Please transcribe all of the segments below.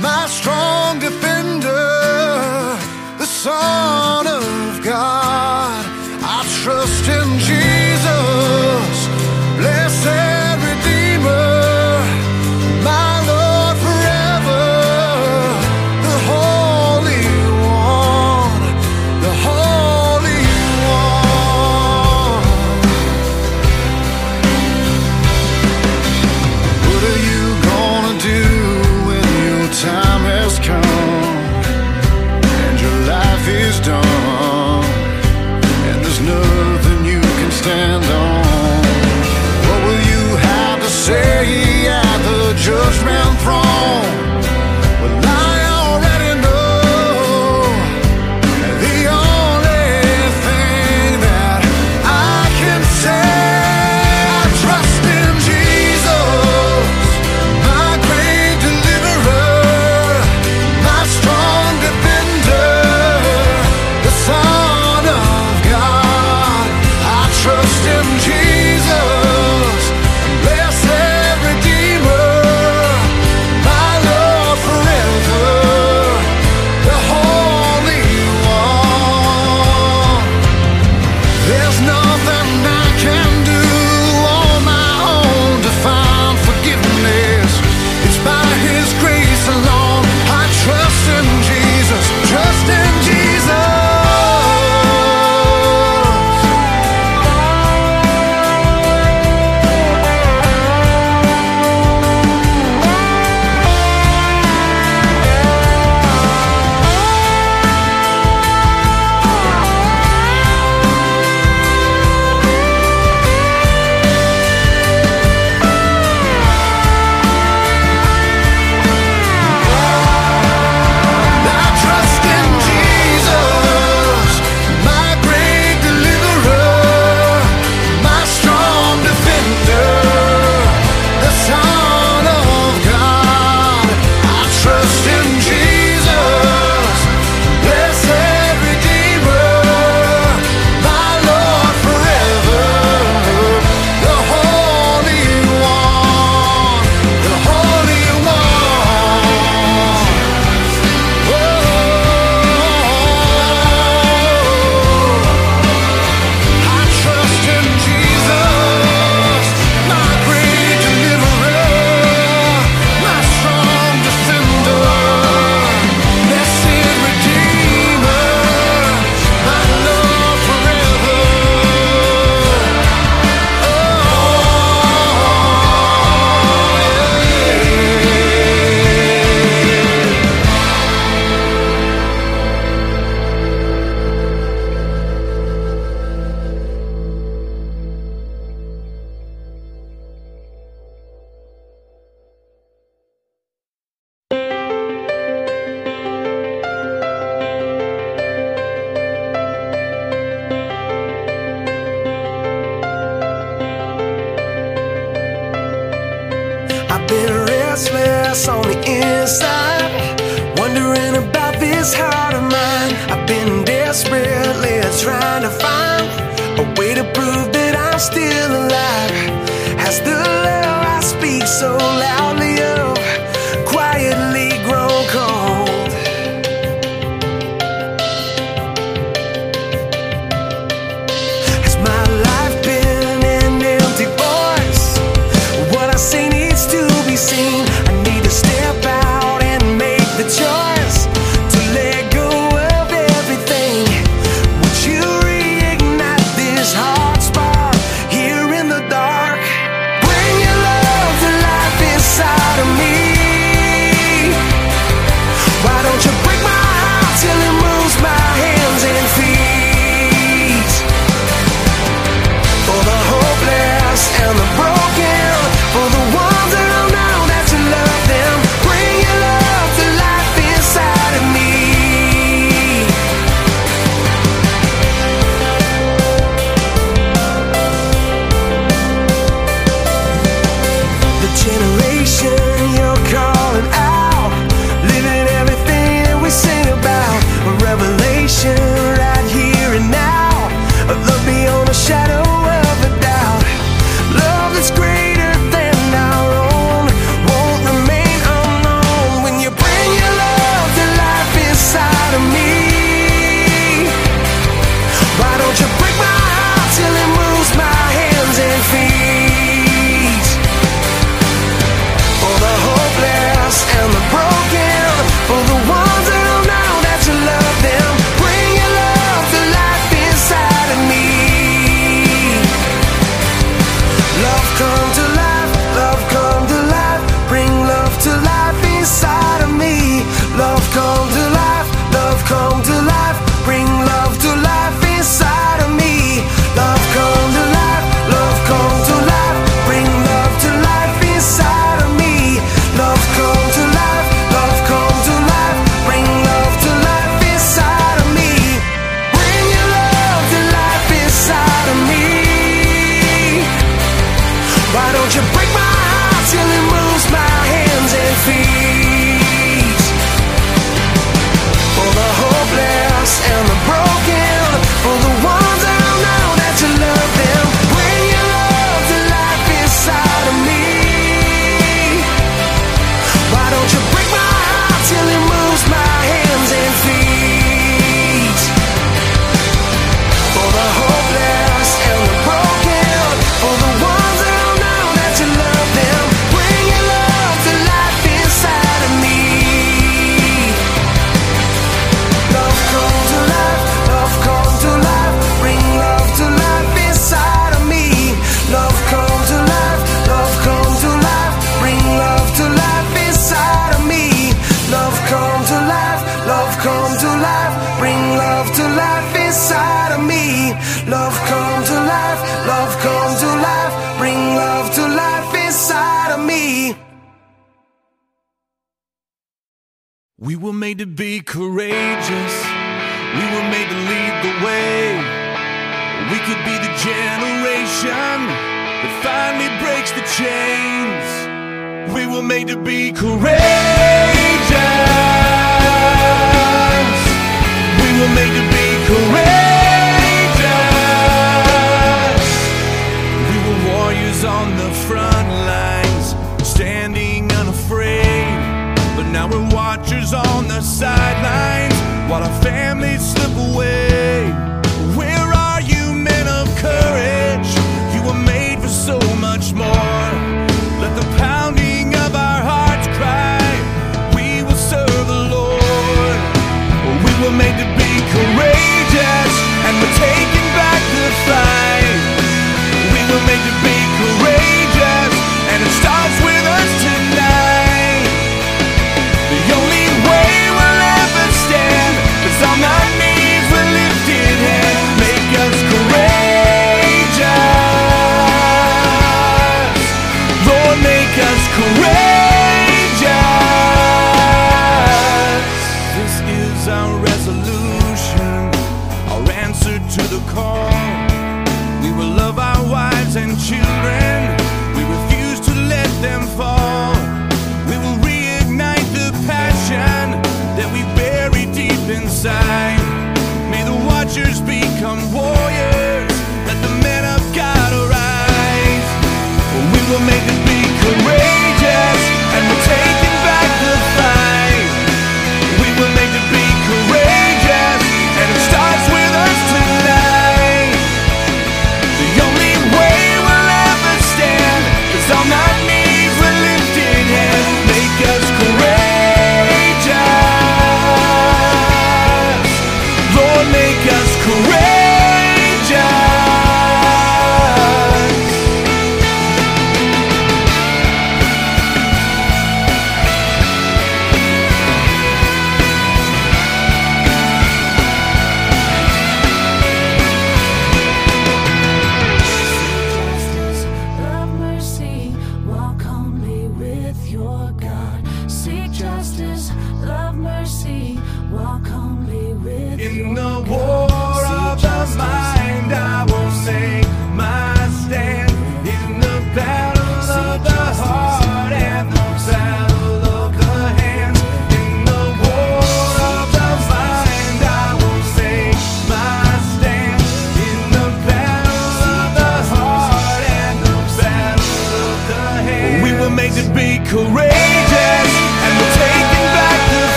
my strong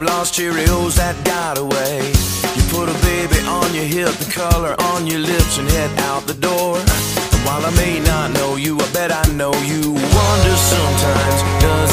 lost Cheerios that got away. You put a baby on your hip, the color on your lips, and head out the door. And while I may not know you, I bet I know you. Wonder sometimes, does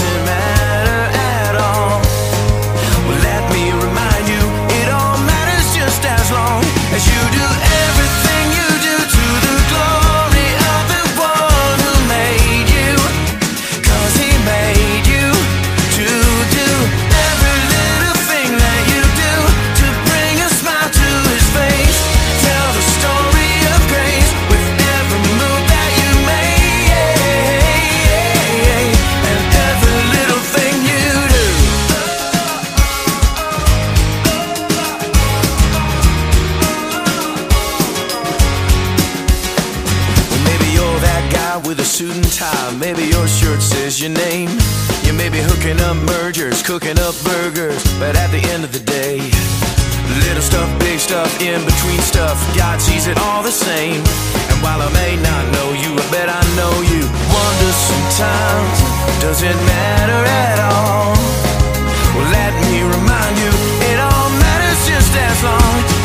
cooking up burgers, but at the end of the day, little stuff, big stuff, in between stuff, God sees it all the same. And while I may not know you, I bet I know you. Wonder sometimes, does it matter at all? Well, let me remind you, it all matters just as long.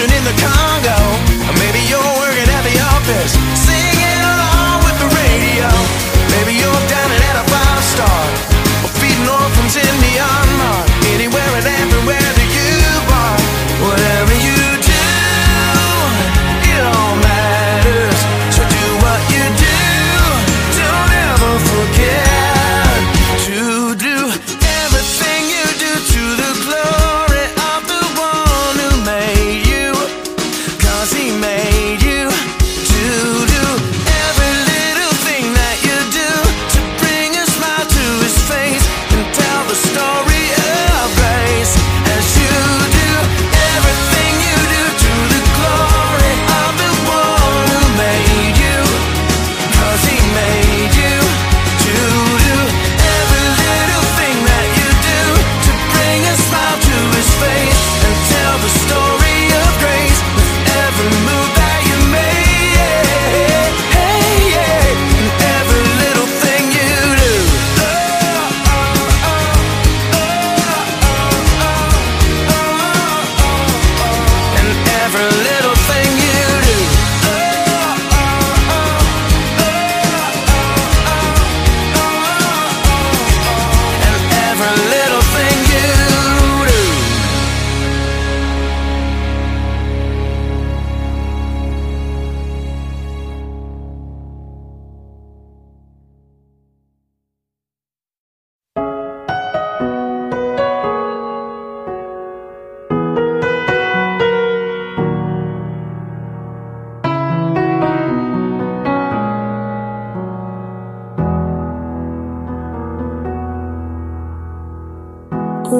In the car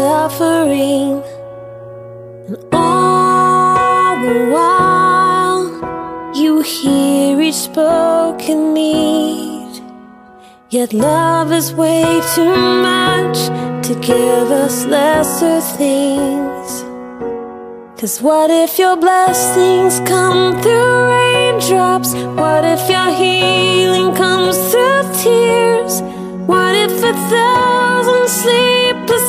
suffering And all the while You hear each spoken need Yet love is way too much To give us lesser things Cause what if your blessings come through raindrops? What if your healing comes through tears? What if a thousand sleepless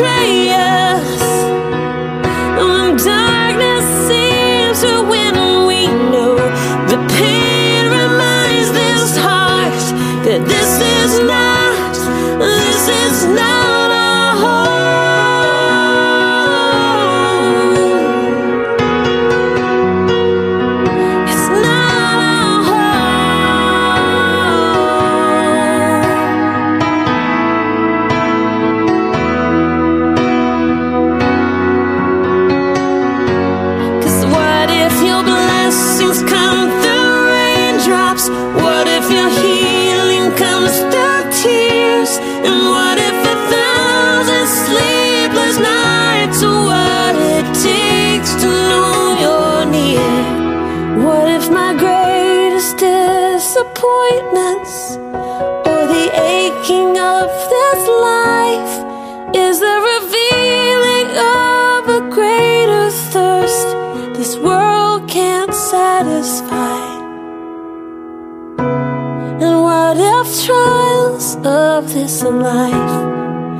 Friends disappointments or the aching of this life is the revealing of a greater thirst this world can't satisfy? And what if trials of this life,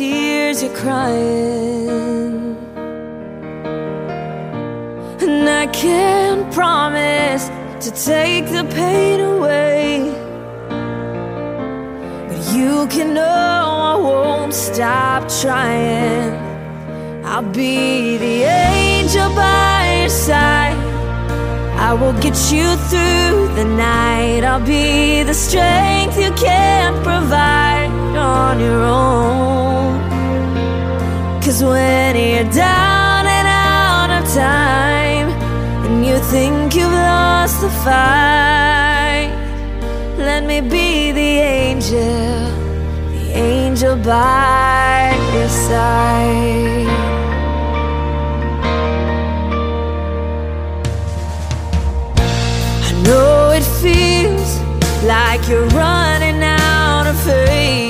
Tears you're crying. And I can't promise to take the pain away. But you can know I won't stop trying. I'll be the angel by your side. I will get you through the night. I'll be the strength you can't provide on your own. Cause when you're down and out of time, and you think you've lost the fight, let me be the angel, the angel by your side. I know it feels like you're running out of faith.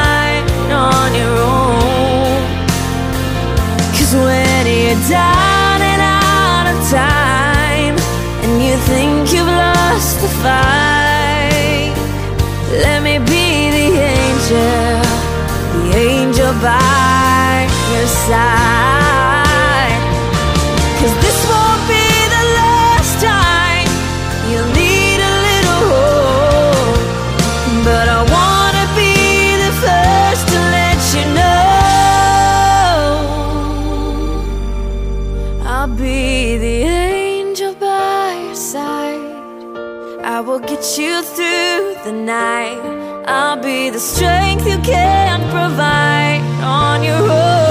own. Cause when you're down and out of time, and you think you've lost the fight, let me be the angel, the angel by your side. through the night. I'll be the strength you can't provide on your own.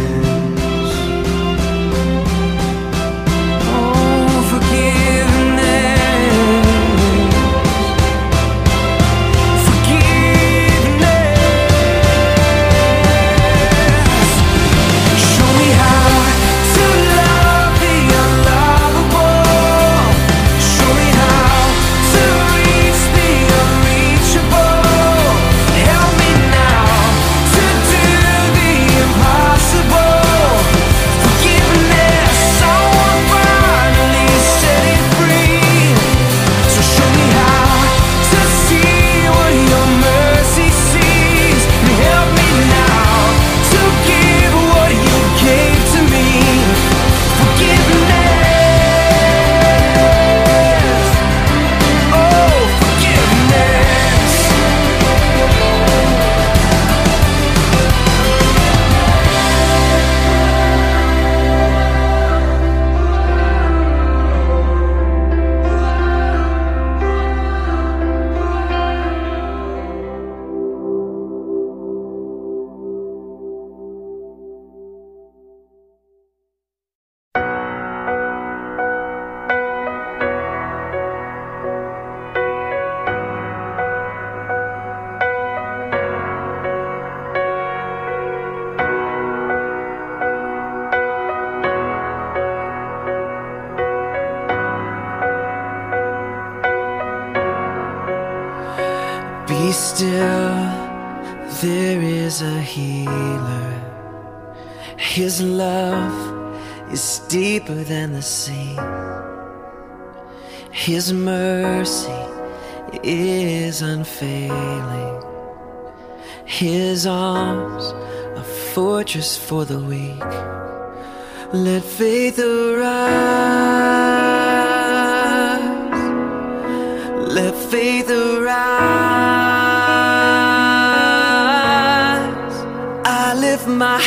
mercy is unfailing. His arms, a fortress for the weak. Let faith arise. Let faith arise. I lift my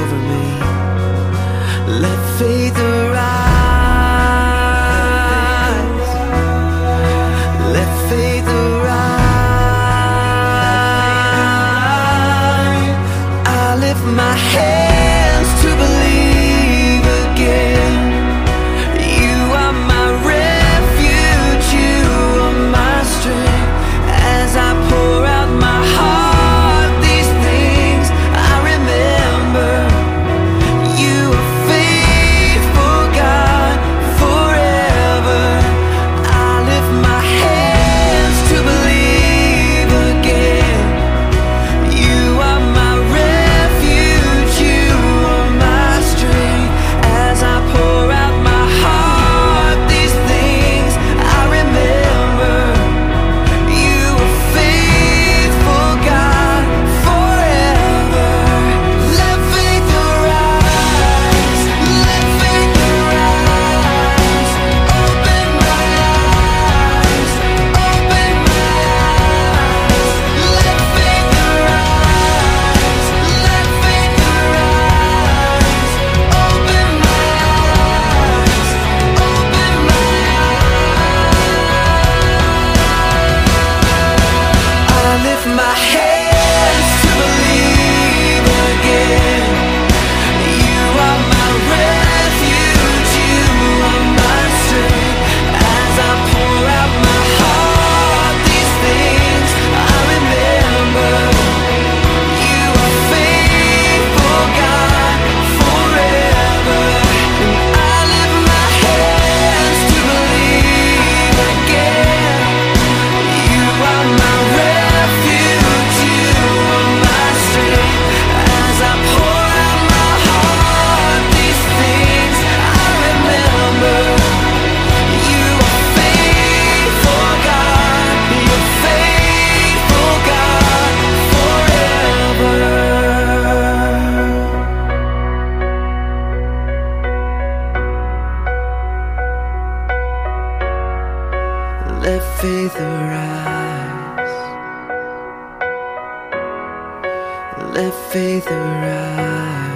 over me. Let faith bathe her.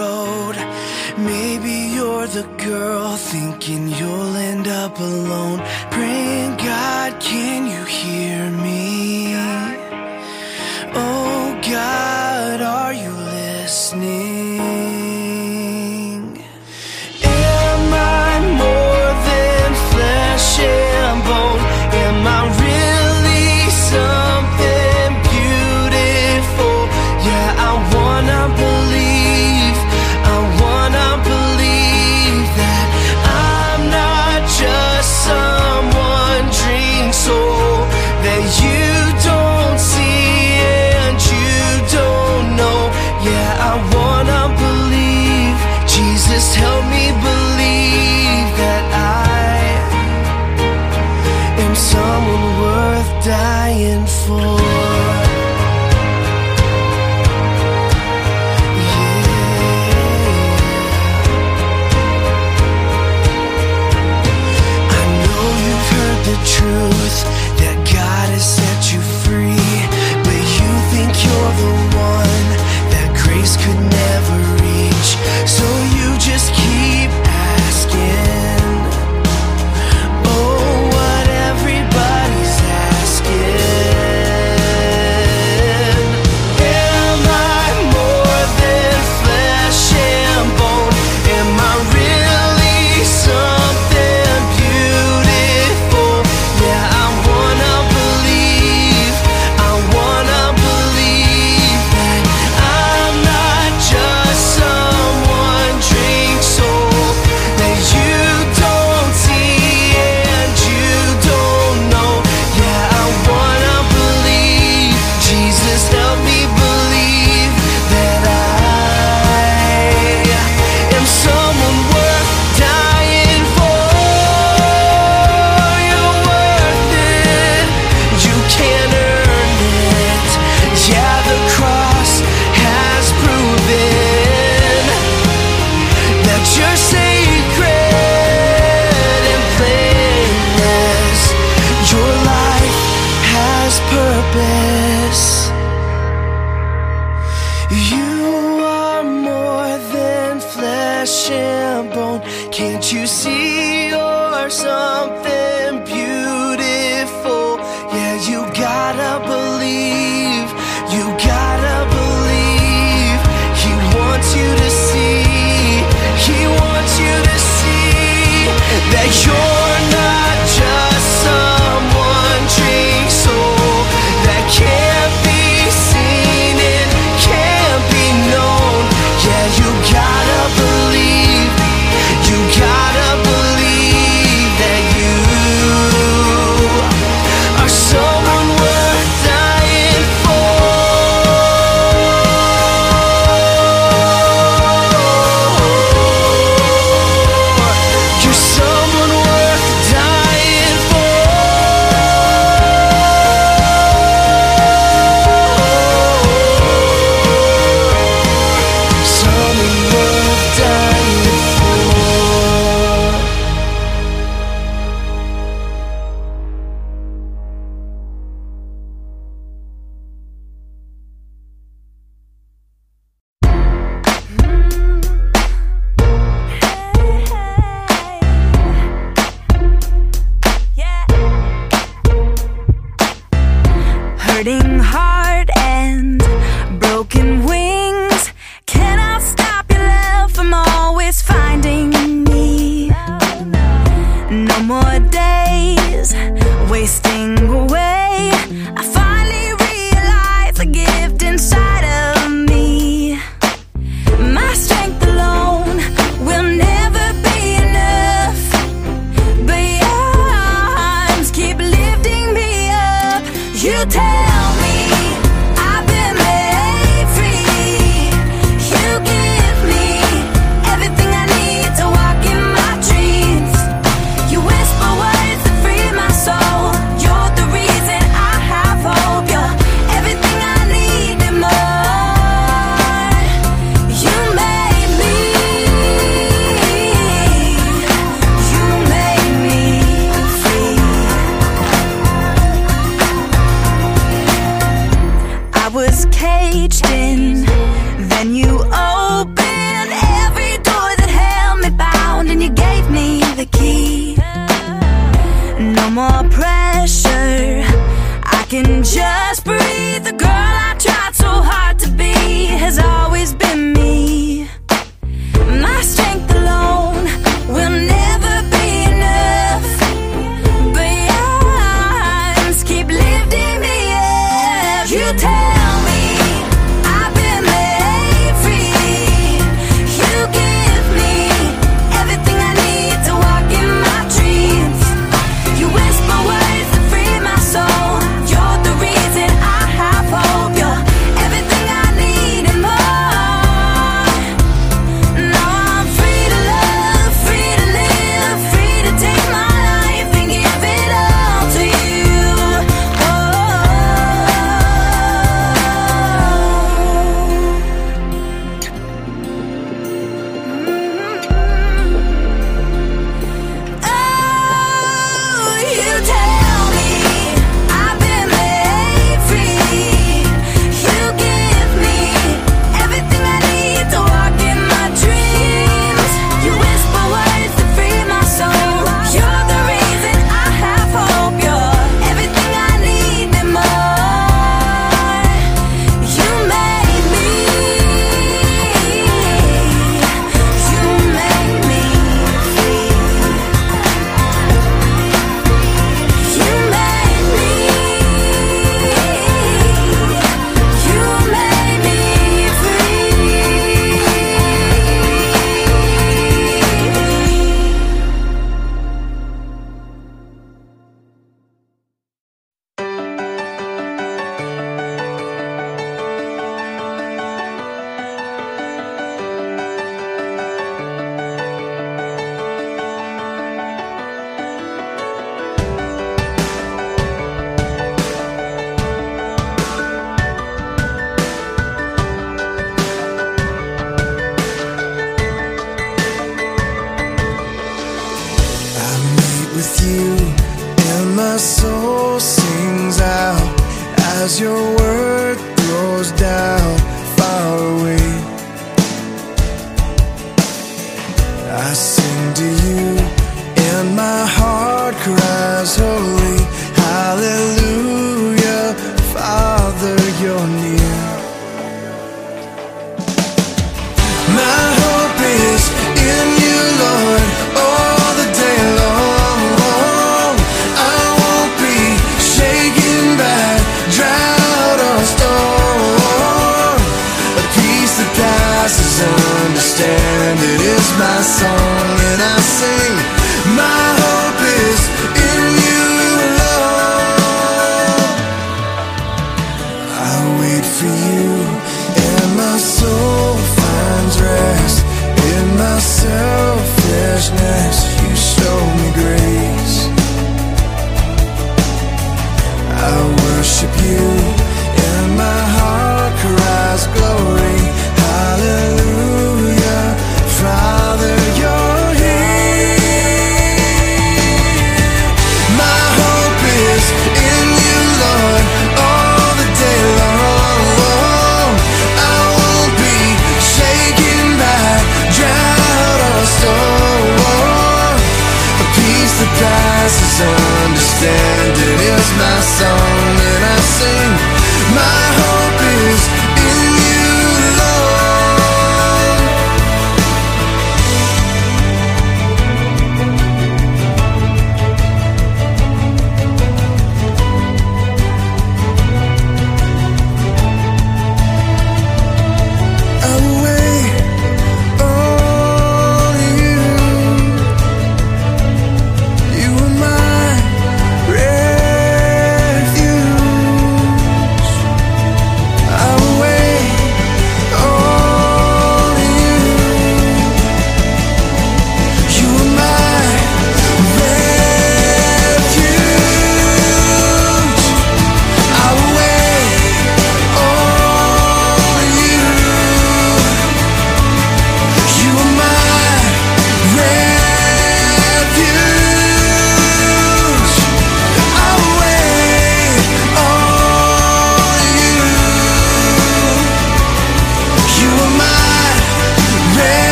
road. Maybe you're the girl thinking you'll end up alone. Praying, God, can you hear me? Oh, God, are you listening?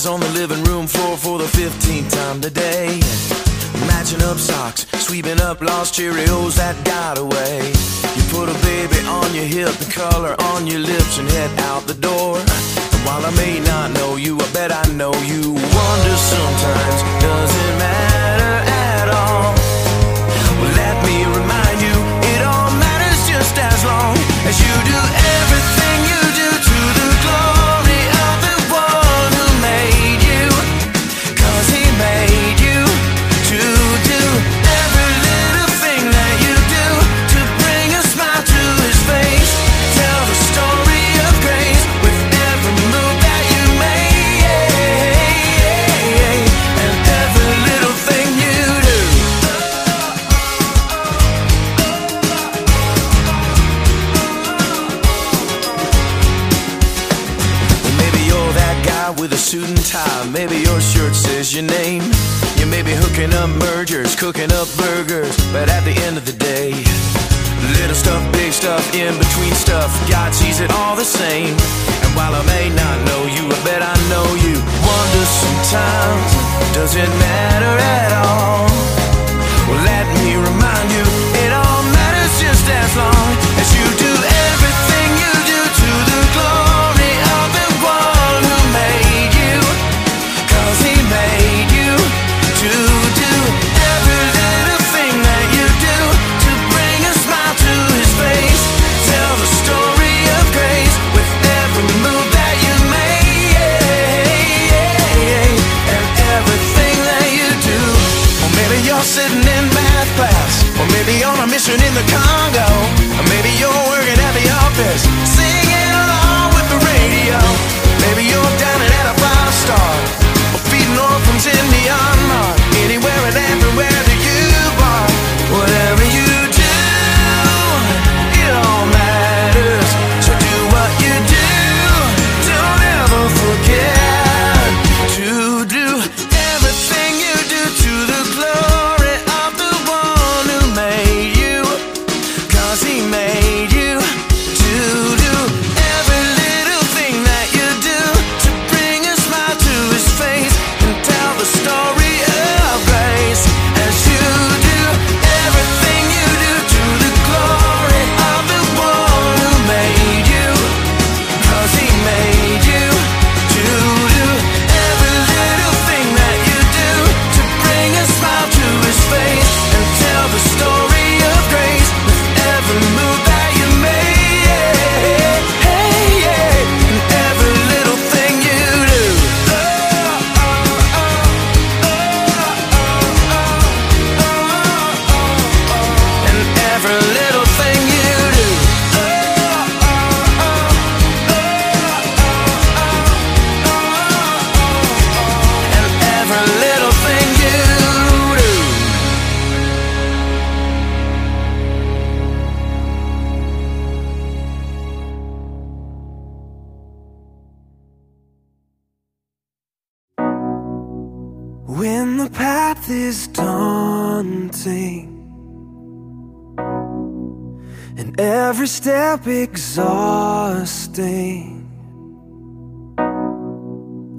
was on the living room floor for the 15th time today. Matching up socks, sweeping up lost Cheerios that got away. You put a baby on your hip, the color on your lips, and head out the door. And while I may not know you, I bet I know you. Wonder sometimes, does it stuff, God sees it all the same. And while I may not know you, I bet I know you. Wonder sometimes, does it matter at all? Well, let me remind you, it all matters just as long as you When the path is daunting and every step exhausting,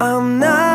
I'm not.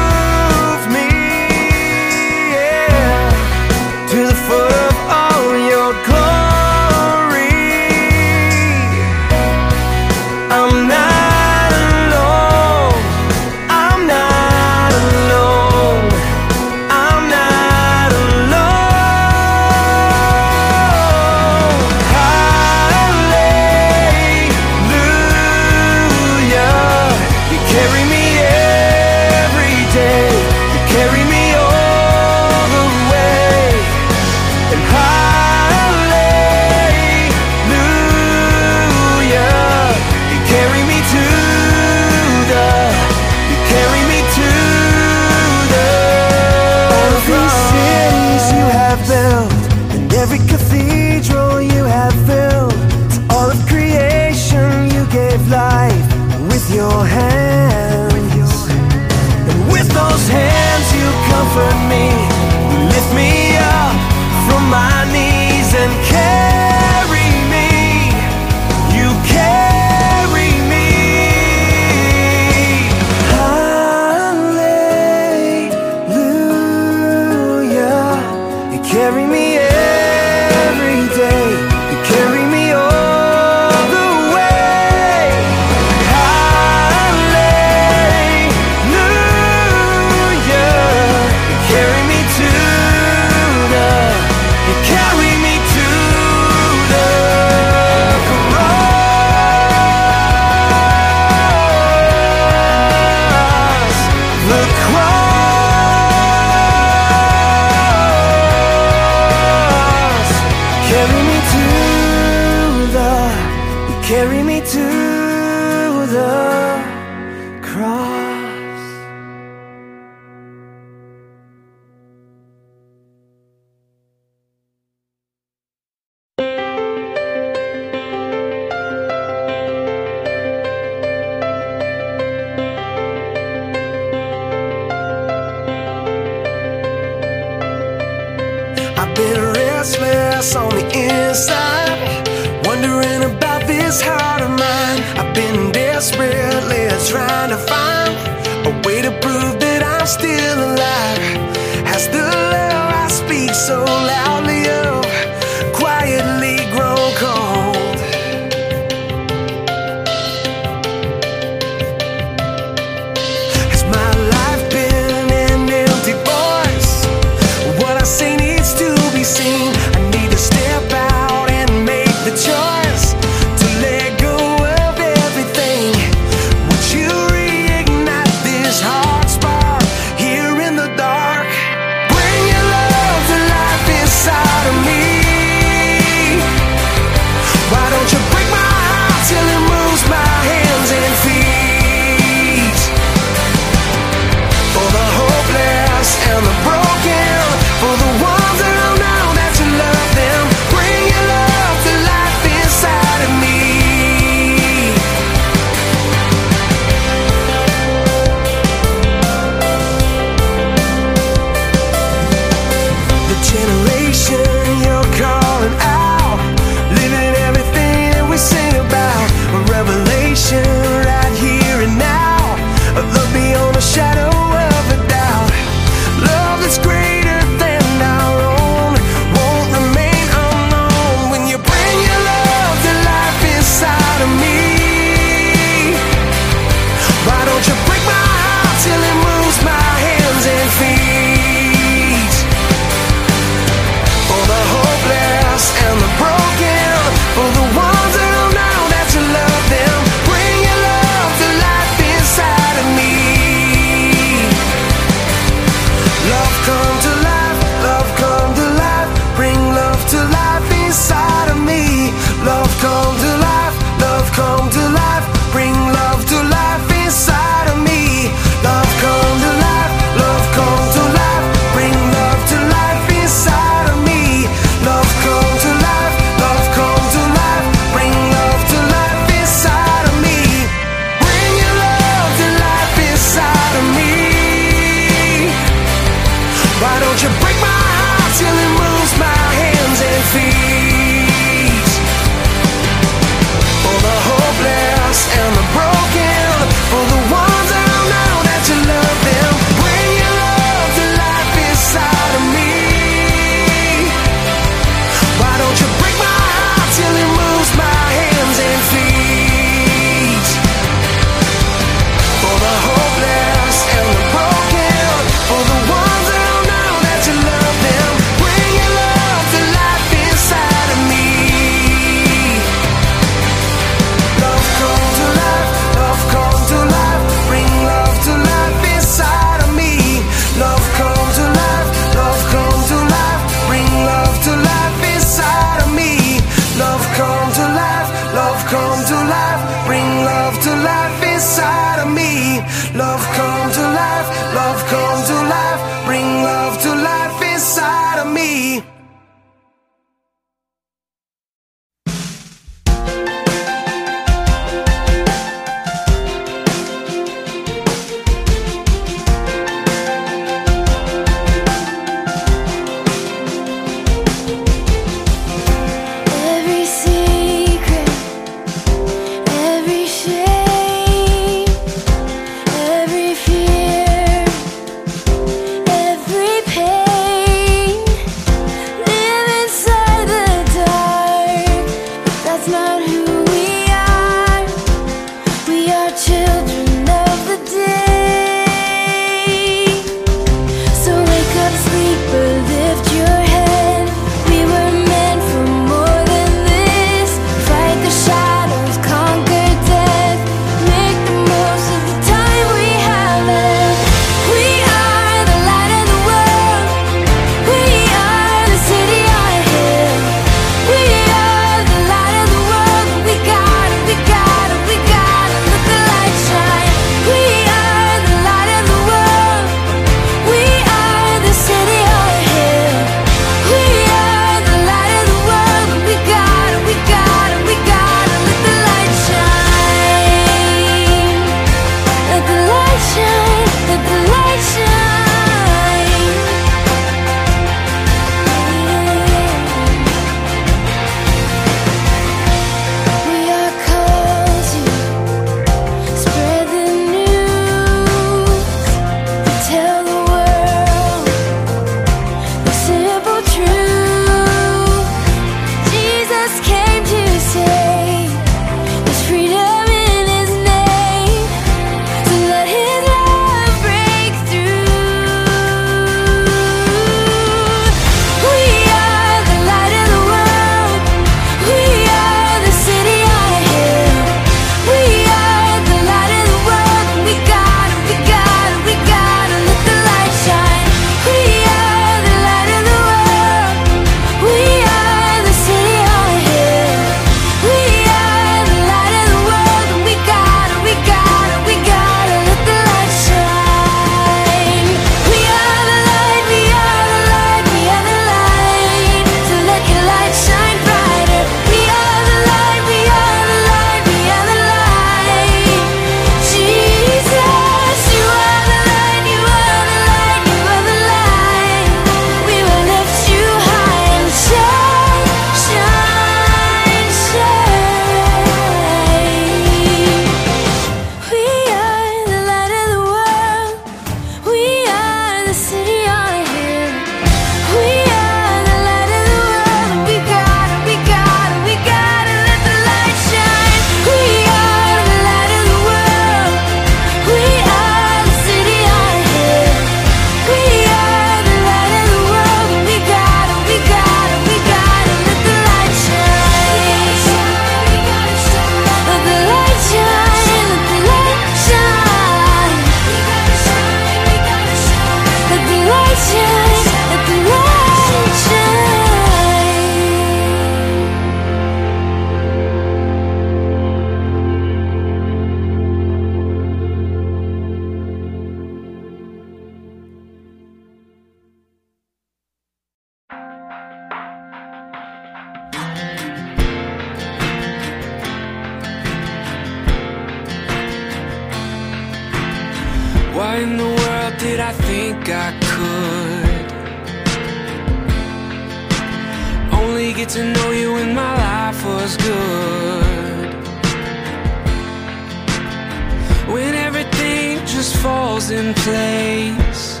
falls in place.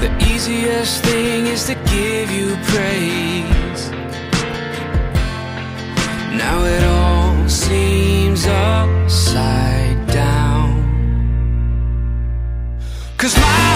The easiest thing is to give you praise. Now it all seems upside down. Cause my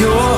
Your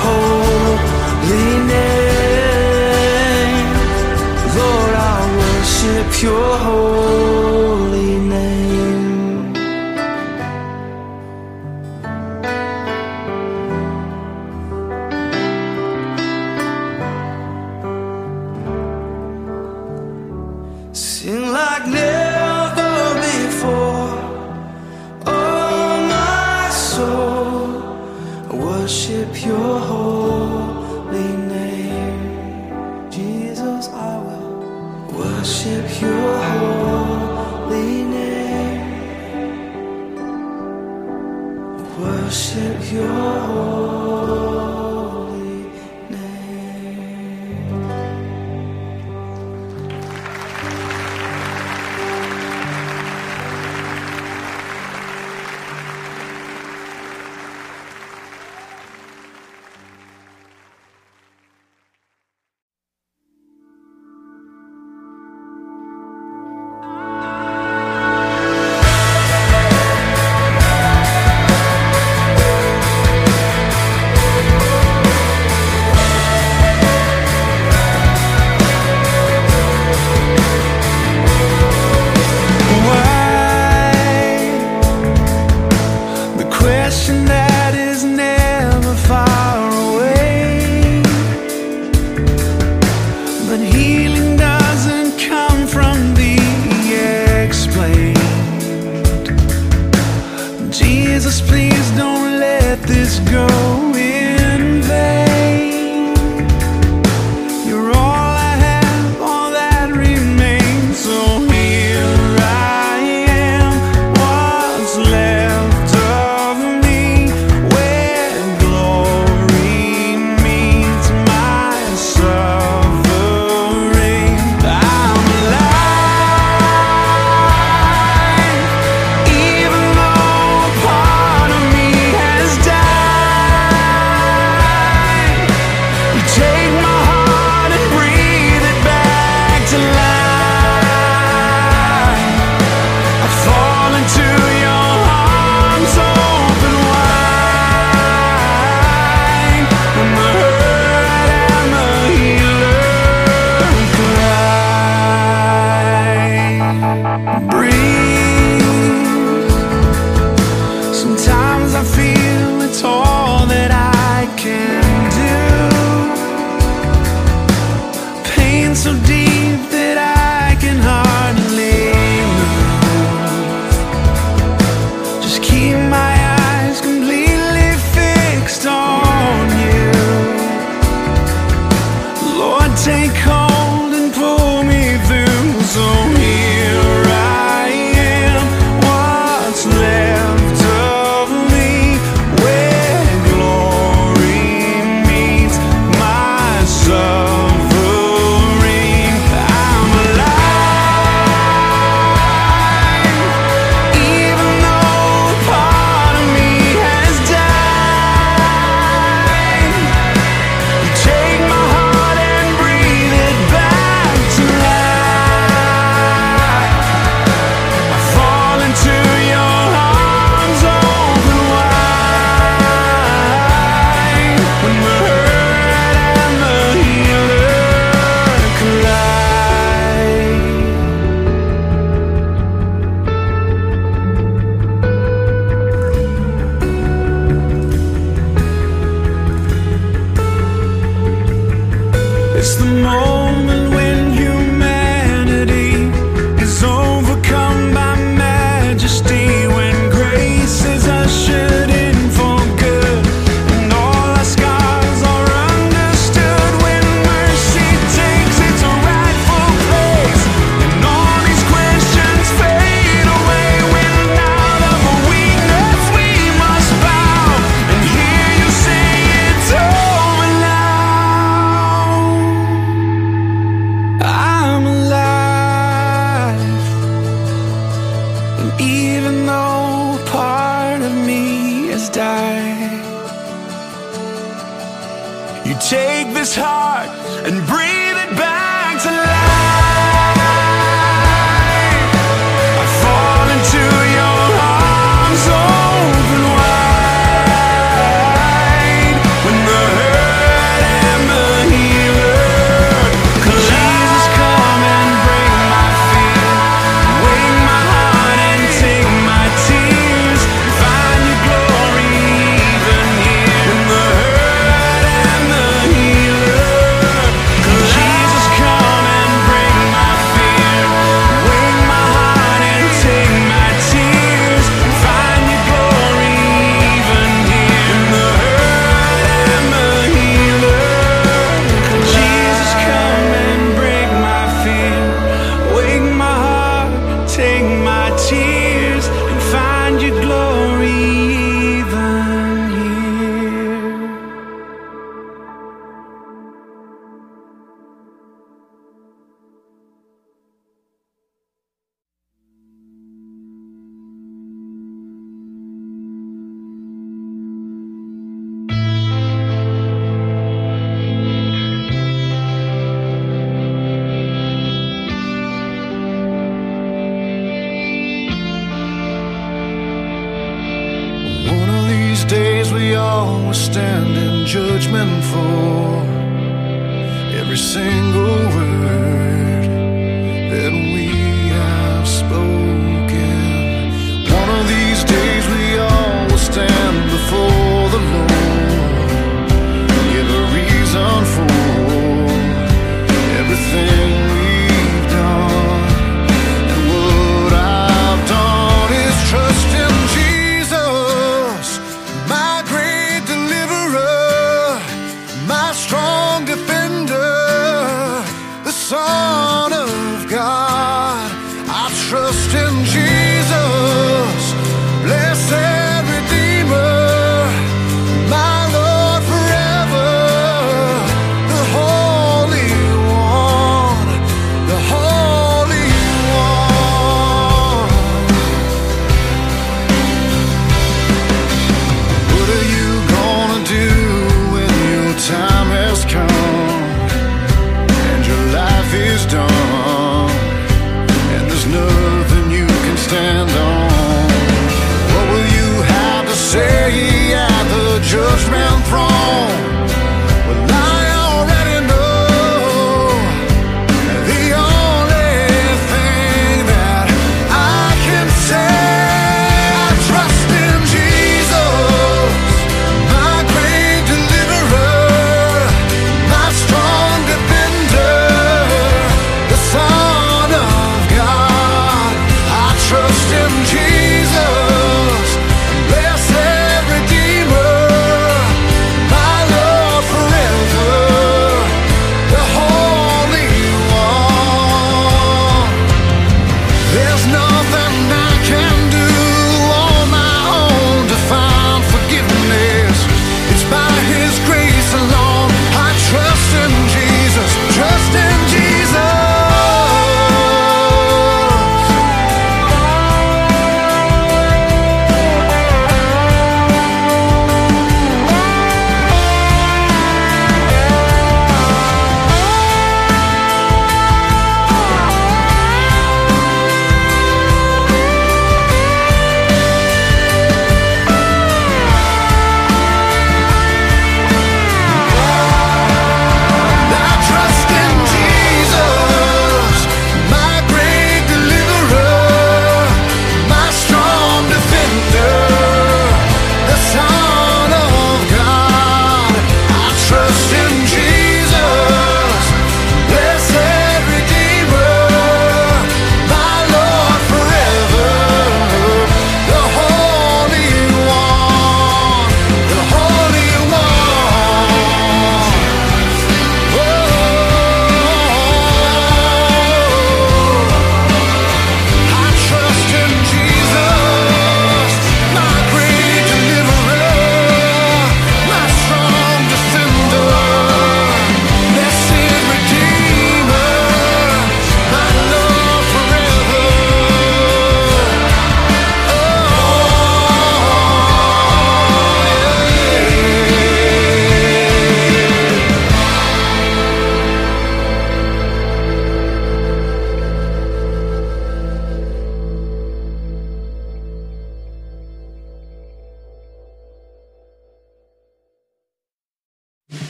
is done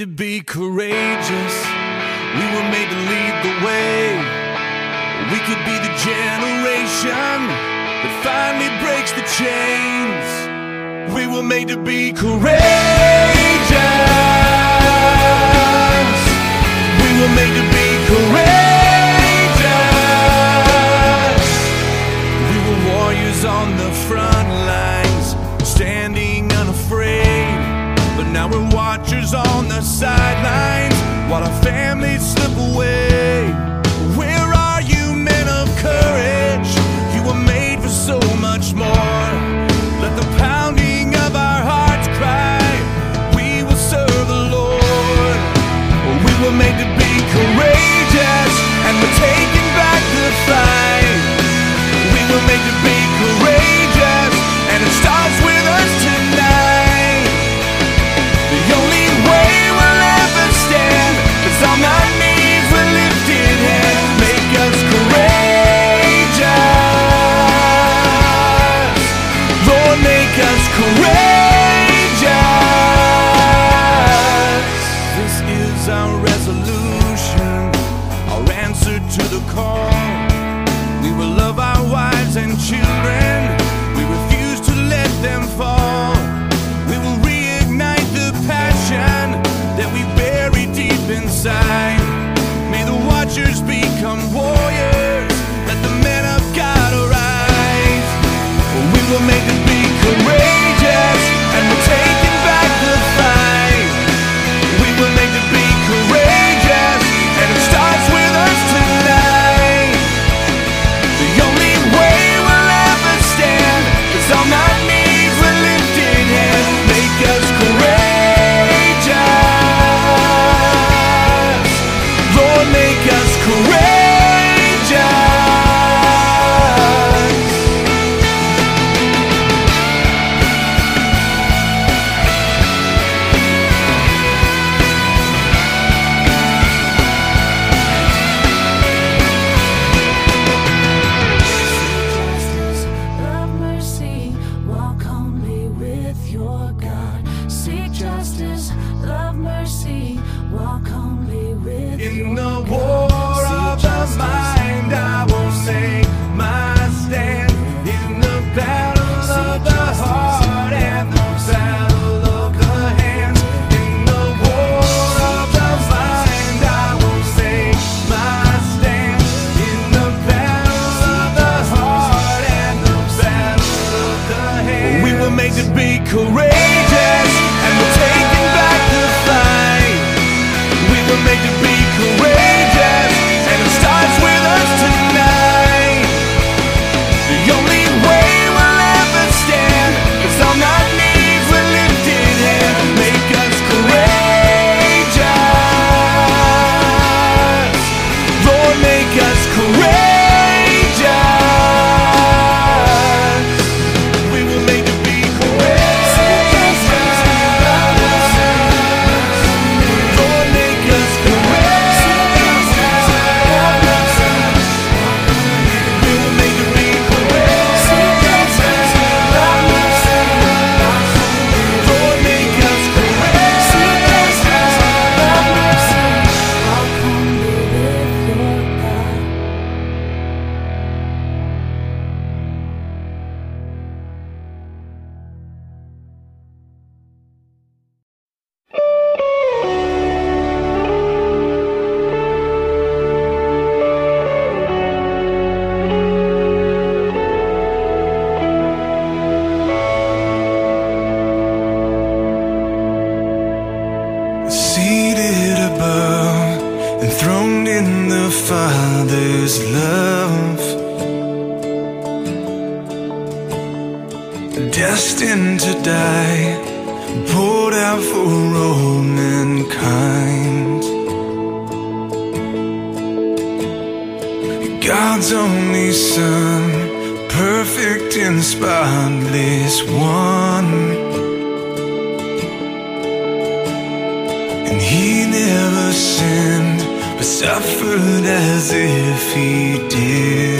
to be courageous. poured out for all mankind. God's only Son, perfect and spotless one. And He never sinned, but suffered as if He did.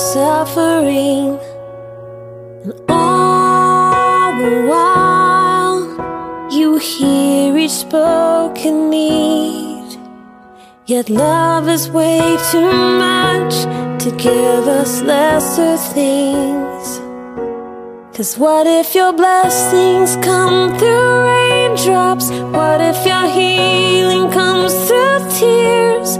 suffering And all the while You hear each spoken need Yet love is way too much To give us lesser things Cause what if your blessings come through raindrops? What if your healing comes through tears?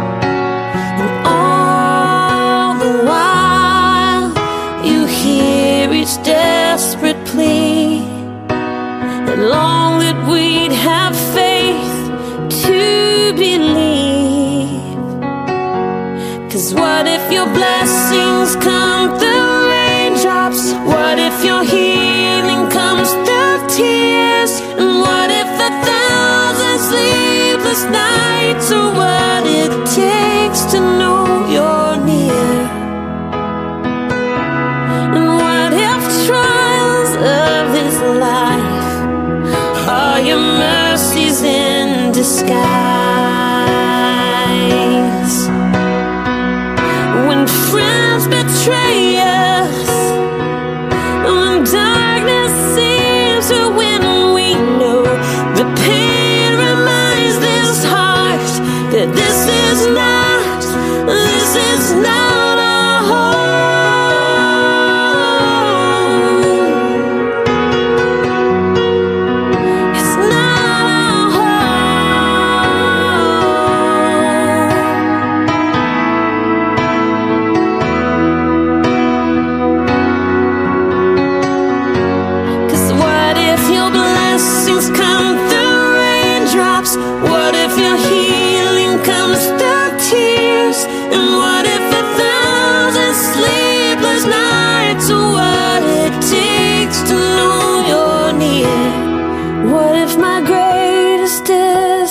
you're blessed.